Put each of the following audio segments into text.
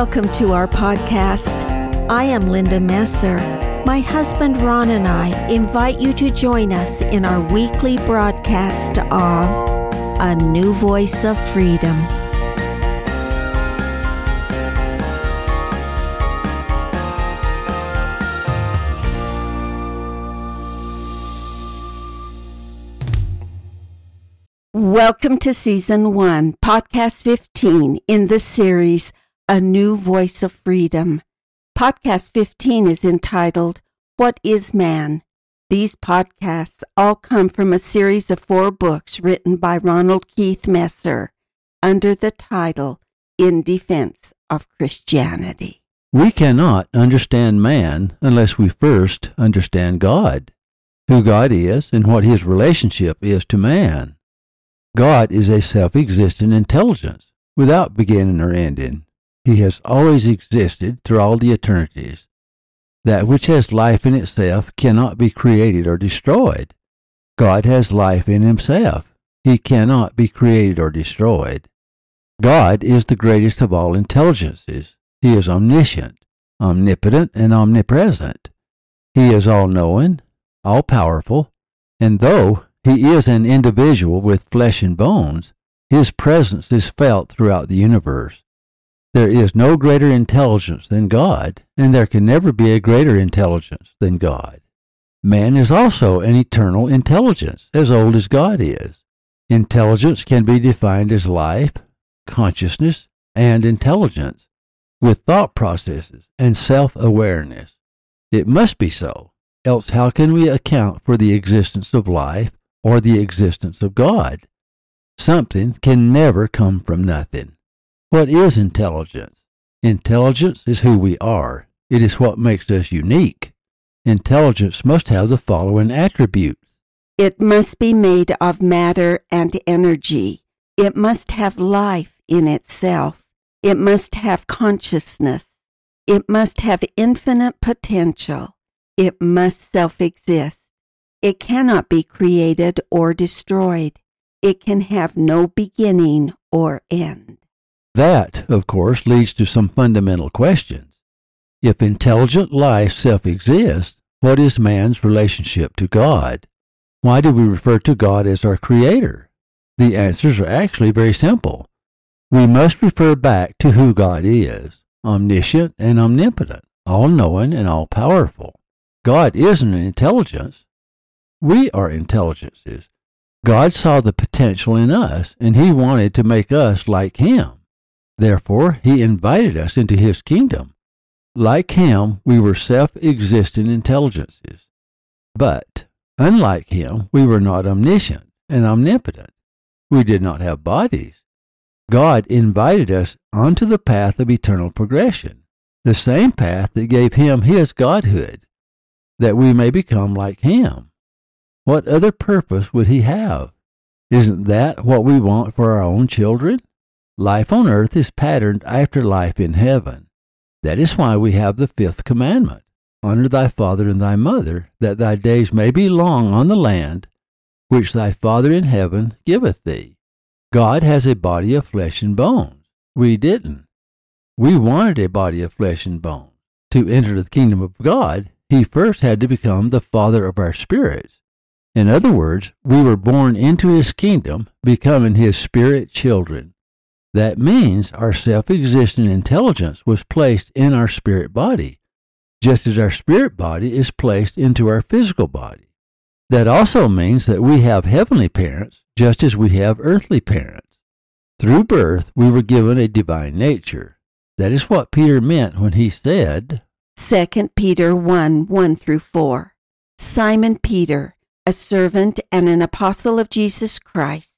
Welcome to our podcast. I am Linda Messer. My husband Ron and I invite you to join us in our weekly broadcast of A New Voice of Freedom. Welcome to Season 1, Podcast 15 in the series A New Voice of Freedom. Podcast 15 is entitled What is Man? These podcasts all come from a series of four books written by Ronald Keith Messer under the title In Defense of Christianity. We cannot understand man unless we first understand God, who God is, and what his relationship is to man. God is a self existent intelligence without beginning or ending. He has always existed through all the eternities. That which has life in itself cannot be created or destroyed. God has life in himself. He cannot be created or destroyed. God is the greatest of all intelligences. He is omniscient, omnipotent, and omnipresent. He is all knowing, all powerful, and though he is an individual with flesh and bones, his presence is felt throughout the universe. There is no greater intelligence than God, and there can never be a greater intelligence than God. Man is also an eternal intelligence, as old as God is. Intelligence can be defined as life, consciousness, and intelligence, with thought processes and self awareness. It must be so, else, how can we account for the existence of life or the existence of God? Something can never come from nothing. What is intelligence? Intelligence is who we are. It is what makes us unique. Intelligence must have the following attributes. It must be made of matter and energy. It must have life in itself. It must have consciousness. It must have infinite potential. It must self exist. It cannot be created or destroyed. It can have no beginning or end. That, of course, leads to some fundamental questions. If intelligent life self exists, what is man's relationship to God? Why do we refer to God as our Creator? The answers are actually very simple. We must refer back to who God is omniscient and omnipotent, all knowing and all powerful. God isn't an intelligence. We are intelligences. God saw the potential in us, and He wanted to make us like Him. Therefore, he invited us into his kingdom. Like him, we were self existent intelligences. But, unlike him, we were not omniscient and omnipotent. We did not have bodies. God invited us onto the path of eternal progression, the same path that gave him his godhood, that we may become like him. What other purpose would he have? Isn't that what we want for our own children? Life on earth is patterned after life in heaven. That is why we have the fifth commandment Honor thy father and thy mother, that thy days may be long on the land which thy Father in heaven giveth thee. God has a body of flesh and bones. We didn't. We wanted a body of flesh and bones. To enter the kingdom of God, he first had to become the Father of our spirits. In other words, we were born into his kingdom, becoming his spirit children. That means our self existent intelligence was placed in our spirit body, just as our spirit body is placed into our physical body. That also means that we have heavenly parents just as we have earthly parents. Through birth, we were given a divine nature. That is what Peter meant when he said, 2 Peter 1 1 through 4. Simon Peter, a servant and an apostle of Jesus Christ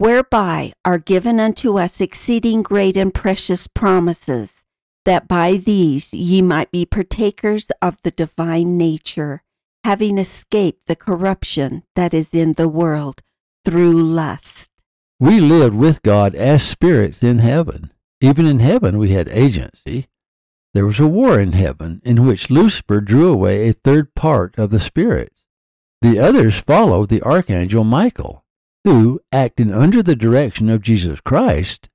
whereby are given unto us exceeding great and precious promises, that by these ye might be partakers of the divine nature, having escaped the corruption that is in the world through lust. We lived with God as spirits in heaven. Even in heaven, we had agency. There was a war in heaven in which Lucifer drew away a third part of the spirits. The others followed the archangel Michael, who, acting under the direction of Jesus Christ,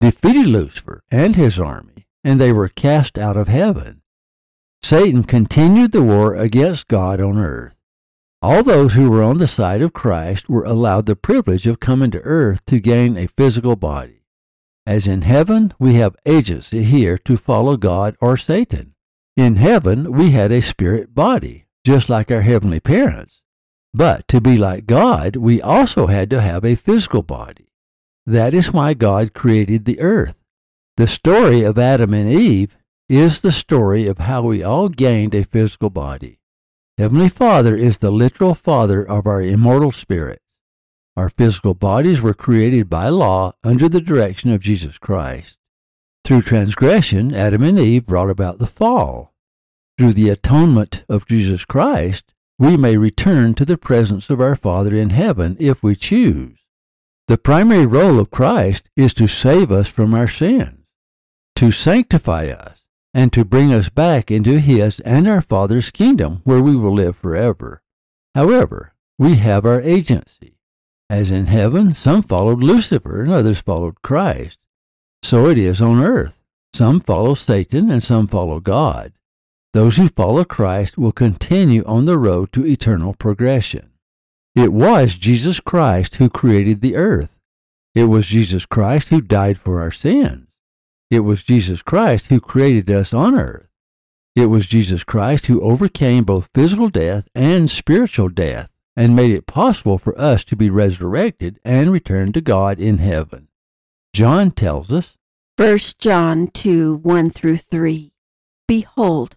defeated Lucifer and his army, and they were cast out of heaven. Satan continued the war against God on earth. All those who were on the side of Christ were allowed the privilege of coming to earth to gain a physical body. As in heaven, we have agency here to follow God or Satan. In heaven, we had a spirit body, just like our heavenly parents. But to be like God, we also had to have a physical body. That is why God created the earth. The story of Adam and Eve is the story of how we all gained a physical body. Heavenly Father is the literal father of our immortal spirits. Our physical bodies were created by law under the direction of Jesus Christ. Through transgression, Adam and Eve brought about the fall. Through the atonement of Jesus Christ, we may return to the presence of our Father in heaven if we choose. The primary role of Christ is to save us from our sins, to sanctify us, and to bring us back into His and our Father's kingdom where we will live forever. However, we have our agency. As in heaven, some followed Lucifer and others followed Christ. So it is on earth. Some follow Satan and some follow God. Those who follow Christ will continue on the road to eternal progression. It was Jesus Christ who created the earth. It was Jesus Christ who died for our sins. It was Jesus Christ who created us on earth. It was Jesus Christ who overcame both physical death and spiritual death and made it possible for us to be resurrected and returned to God in heaven. John tells us, 1 John 2 1 through 3. Behold,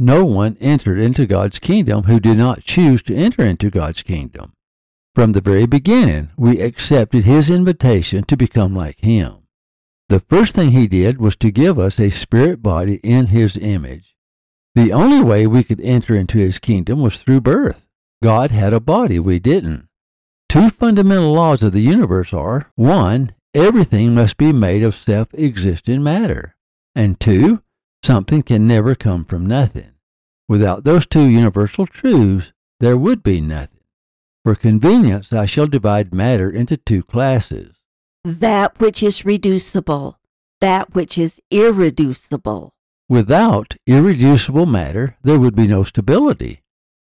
no one entered into God's kingdom who did not choose to enter into God's kingdom. From the very beginning, we accepted his invitation to become like him. The first thing he did was to give us a spirit body in his image. The only way we could enter into his kingdom was through birth. God had a body, we didn't. Two fundamental laws of the universe are one, everything must be made of self existing matter, and two, something can never come from nothing. Without those two universal truths, there would be nothing. For convenience, I shall divide matter into two classes that which is reducible, that which is irreducible. Without irreducible matter, there would be no stability.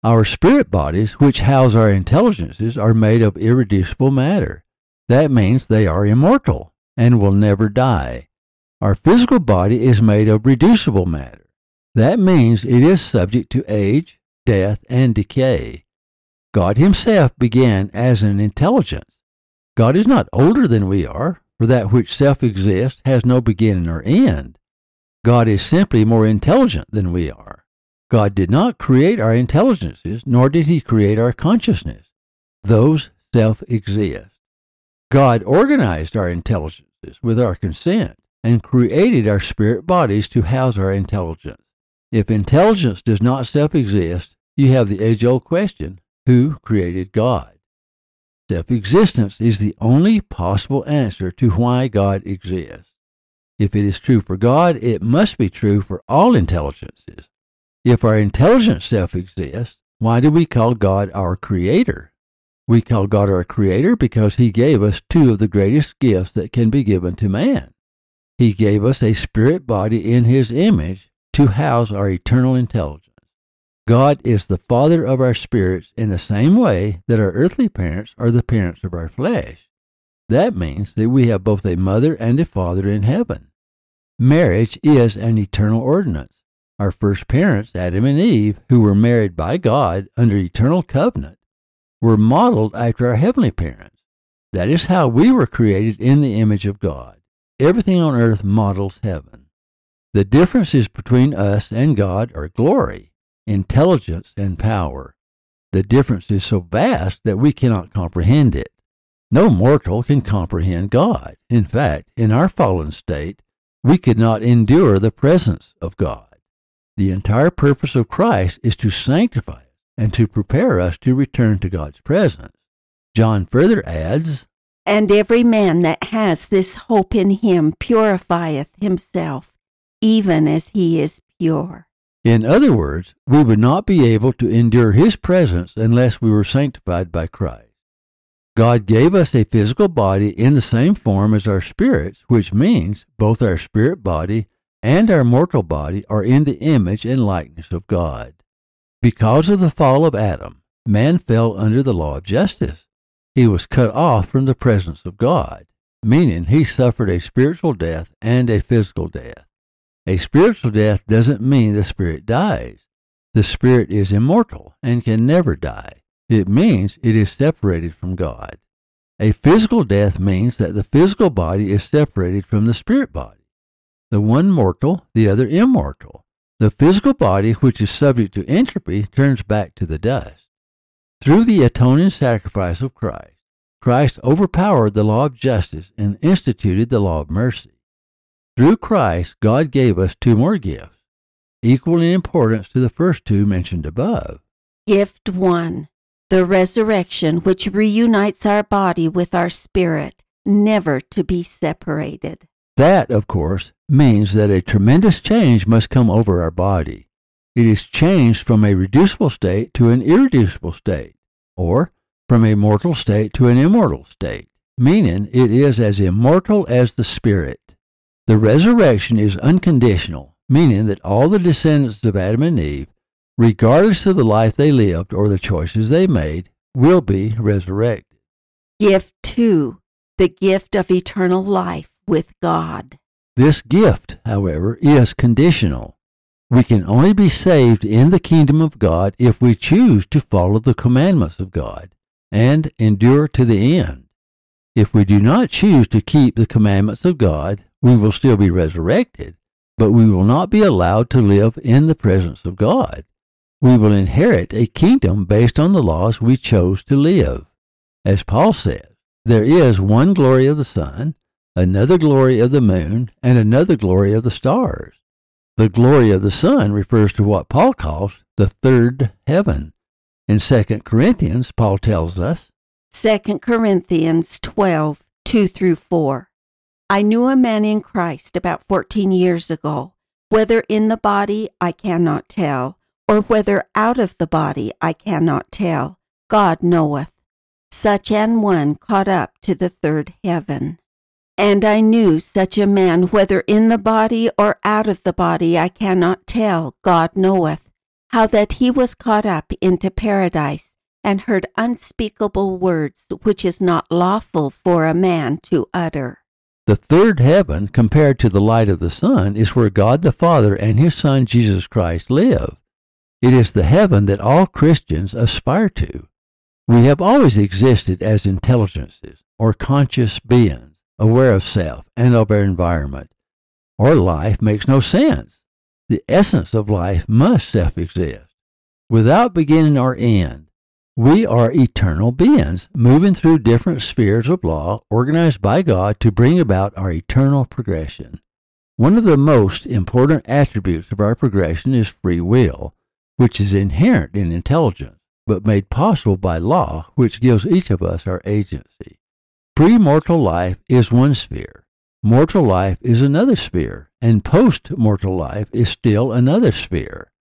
Our spirit bodies, which house our intelligences, are made of irreducible matter. That means they are immortal and will never die. Our physical body is made of reducible matter. That means it is subject to age, death, and decay. God Himself began as an intelligence. God is not older than we are, for that which self exists has no beginning or end. God is simply more intelligent than we are. God did not create our intelligences, nor did he create our consciousness. Those self exist. God organized our intelligences with our consent and created our spirit bodies to house our intelligence. If intelligence does not self exist, you have the age old question who created God? Self existence is the only possible answer to why God exists. If it is true for God, it must be true for all intelligences. If our intelligent self exists, why do we call God our Creator? We call God our Creator because He gave us two of the greatest gifts that can be given to man. He gave us a spirit body in His image to house our eternal intelligence. God is the Father of our spirits in the same way that our earthly parents are the parents of our flesh. That means that we have both a mother and a father in heaven. Marriage is an eternal ordinance. Our first parents, Adam and Eve, who were married by God under eternal covenant, were modeled after our heavenly parents. That is how we were created in the image of God. Everything on earth models heaven. The differences between us and God are glory, intelligence, and power. The difference is so vast that we cannot comprehend it. No mortal can comprehend God. In fact, in our fallen state, we could not endure the presence of God. The entire purpose of Christ is to sanctify us and to prepare us to return to God's presence. John further adds, And every man that has this hope in him purifieth himself, even as he is pure. In other words, we would not be able to endure His presence unless we were sanctified by Christ. God gave us a physical body in the same form as our spirits, which means both our spirit body and our mortal body are in the image and likeness of God. Because of the fall of Adam, man fell under the law of justice. He was cut off from the presence of God, meaning he suffered a spiritual death and a physical death. A spiritual death doesn't mean the spirit dies. The spirit is immortal and can never die. It means it is separated from God. A physical death means that the physical body is separated from the spirit body. The one mortal, the other immortal. The physical body, which is subject to entropy, turns back to the dust. Through the atoning sacrifice of Christ, Christ overpowered the law of justice and instituted the law of mercy. Through Christ, God gave us two more gifts, equal in importance to the first two mentioned above. Gift 1 the resurrection which reunites our body with our spirit, never to be separated. That, of course, means that a tremendous change must come over our body. It is changed from a reducible state to an irreducible state, or from a mortal state to an immortal state, meaning it is as immortal as the spirit. The resurrection is unconditional, meaning that all the descendants of Adam and Eve regardless of the life they lived or the choices they made, will be resurrected. Gift 2 The gift of eternal life with God. This gift, however, is conditional. We can only be saved in the kingdom of God if we choose to follow the commandments of God and endure to the end. If we do not choose to keep the commandments of God, we will still be resurrected, but we will not be allowed to live in the presence of God we will inherit a kingdom based on the laws we chose to live. As Paul says, there is one glory of the sun, another glory of the moon, and another glory of the stars. The glory of the sun refers to what Paul calls the third heaven. In 2 Corinthians, Paul tells us 2 Corinthians 12 2 through 4. I knew a man in Christ about 14 years ago. Whether in the body, I cannot tell or whether out of the body I cannot tell. God knoweth. Such an one caught up to the third heaven. And I knew such a man, whether in the body or out of the body, I cannot tell, God knoweth, how that he was caught up into paradise, and heard unspeakable words which is not lawful for a man to utter. The third heaven, compared to the light of the sun, is where God the Father and his Son Jesus Christ live. It is the heaven that all Christians aspire to. We have always existed as intelligences or conscious beings, aware of self and of our environment. Our life makes no sense. The essence of life must self exist. Without beginning or end, we are eternal beings moving through different spheres of law organized by God to bring about our eternal progression. One of the most important attributes of our progression is free will which is inherent in intelligence, but made possible by law, which gives each of us our agency. Pre mortal life is one sphere, mortal life is another sphere, and post mortal life is still another sphere.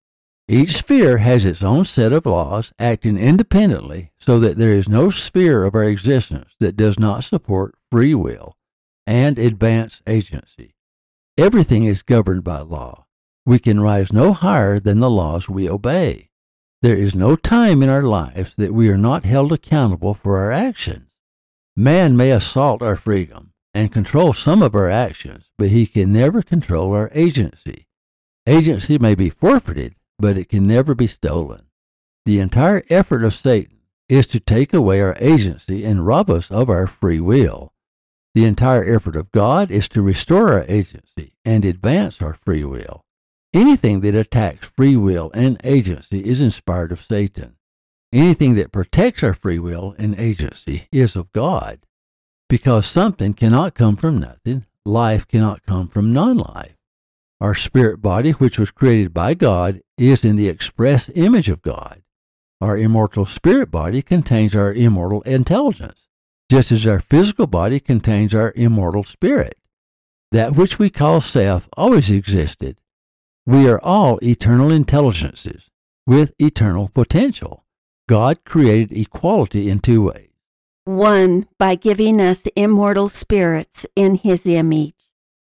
Each sphere has its own set of laws acting independently so that there is no sphere of our existence that does not support free will and advance agency. Everything is governed by law, we can rise no higher than the laws we obey. There is no time in our lives that we are not held accountable for our actions. Man may assault our freedom, and control some of our actions, but he can never control our agency. Agency may be forfeited, but it can never be stolen. The entire effort of Satan is to take away our agency and rob us of our free will. The entire effort of God is to restore our agency and advance our free will. Anything that attacks free will and agency is inspired of Satan. Anything that protects our free will and agency is of God. Because something cannot come from nothing, life cannot come from non life. Our spirit body, which was created by God, is in the express image of God. Our immortal spirit body contains our immortal intelligence, just as our physical body contains our immortal spirit. That which we call self always existed. We are all eternal intelligences with eternal potential. God created equality in two ways. One, by giving us immortal spirits in his image.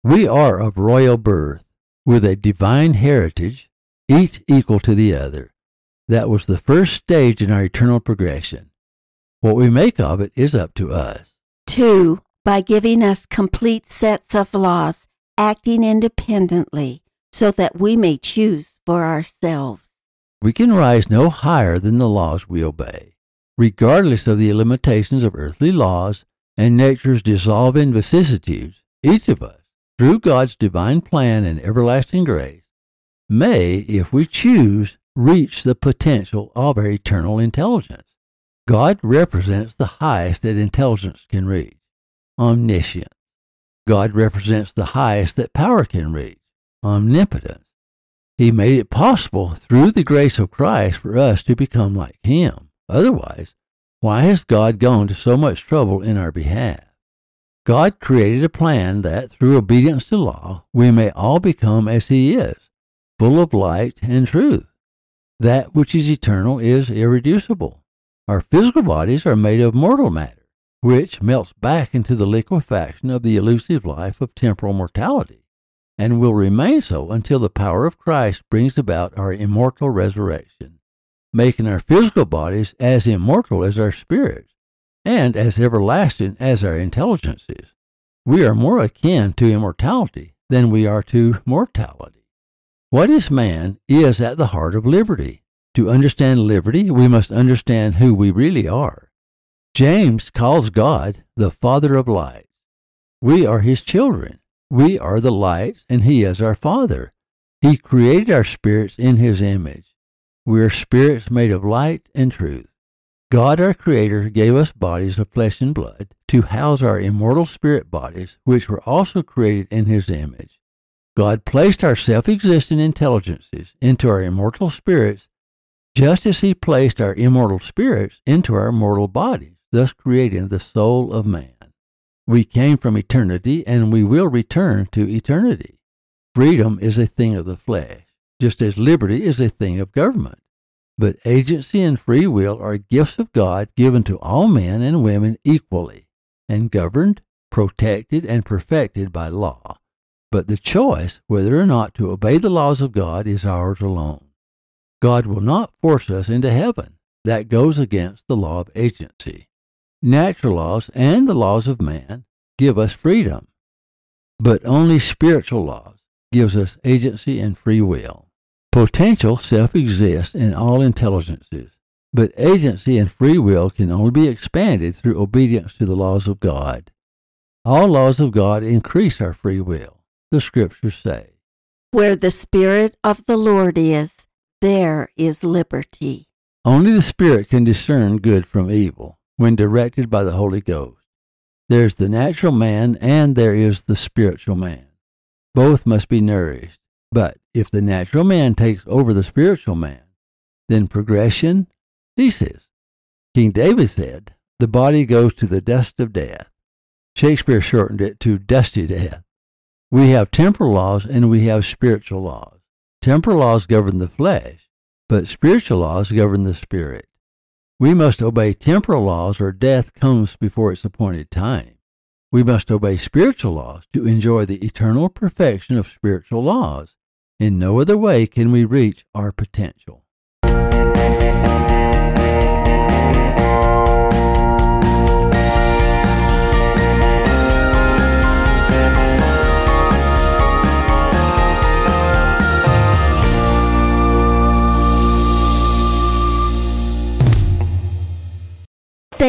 We are of royal birth, with a divine heritage, each equal to the other. That was the first stage in our eternal progression. What we make of it is up to us. Two, by giving us complete sets of laws acting independently so that we may choose for ourselves. We can rise no higher than the laws we obey, regardless of the limitations of earthly laws and nature's dissolving vicissitudes. Each of us, through God's divine plan and everlasting grace, may, if we choose, reach the potential of our eternal intelligence. God represents the highest that intelligence can reach, omniscience. God represents the highest that power can reach, omnipotence. He made it possible through the grace of Christ for us to become like Him. Otherwise, why has God gone to so much trouble in our behalf? God created a plan that, through obedience to law, we may all become as He is, full of light and truth. That which is eternal is irreducible. Our physical bodies are made of mortal matter, which melts back into the liquefaction of the elusive life of temporal mortality, and will remain so until the power of Christ brings about our immortal resurrection, making our physical bodies as immortal as our spirits, and as everlasting as our intelligences. We are more akin to immortality than we are to mortality. What is man is at the heart of liberty. To understand liberty, we must understand who we really are. James calls God the Father of lights. We are his children. We are the lights, and he is our Father. He created our spirits in his image. We are spirits made of light and truth. God, our Creator, gave us bodies of flesh and blood to house our immortal spirit bodies, which were also created in His image. God placed our self existent intelligences into our immortal spirits just as He placed our immortal spirits into our mortal bodies, thus creating the soul of man. We came from eternity and we will return to eternity. Freedom is a thing of the flesh, just as liberty is a thing of government. But agency and free will are gifts of God given to all men and women equally, and governed, protected, and perfected by law. But the choice whether or not to obey the laws of God is ours alone. God will not force us into heaven. That goes against the law of agency. Natural laws and the laws of man give us freedom, but only spiritual laws gives us agency and free will. Potential self-exists in all intelligences, but agency and free will can only be expanded through obedience to the laws of God. All laws of God increase our free will the scriptures say. Where the Spirit of the Lord is, there is liberty. Only the Spirit can discern good from evil when directed by the Holy Ghost. There's the natural man and there is the spiritual man. Both must be nourished. But if the natural man takes over the spiritual man, then progression ceases. King David said, The body goes to the dust of death. Shakespeare shortened it to dusty death. We have temporal laws and we have spiritual laws. Temporal laws govern the flesh, but spiritual laws govern the spirit. We must obey temporal laws or death comes before its appointed time. We must obey spiritual laws to enjoy the eternal perfection of spiritual laws. In no other way can we reach our potential.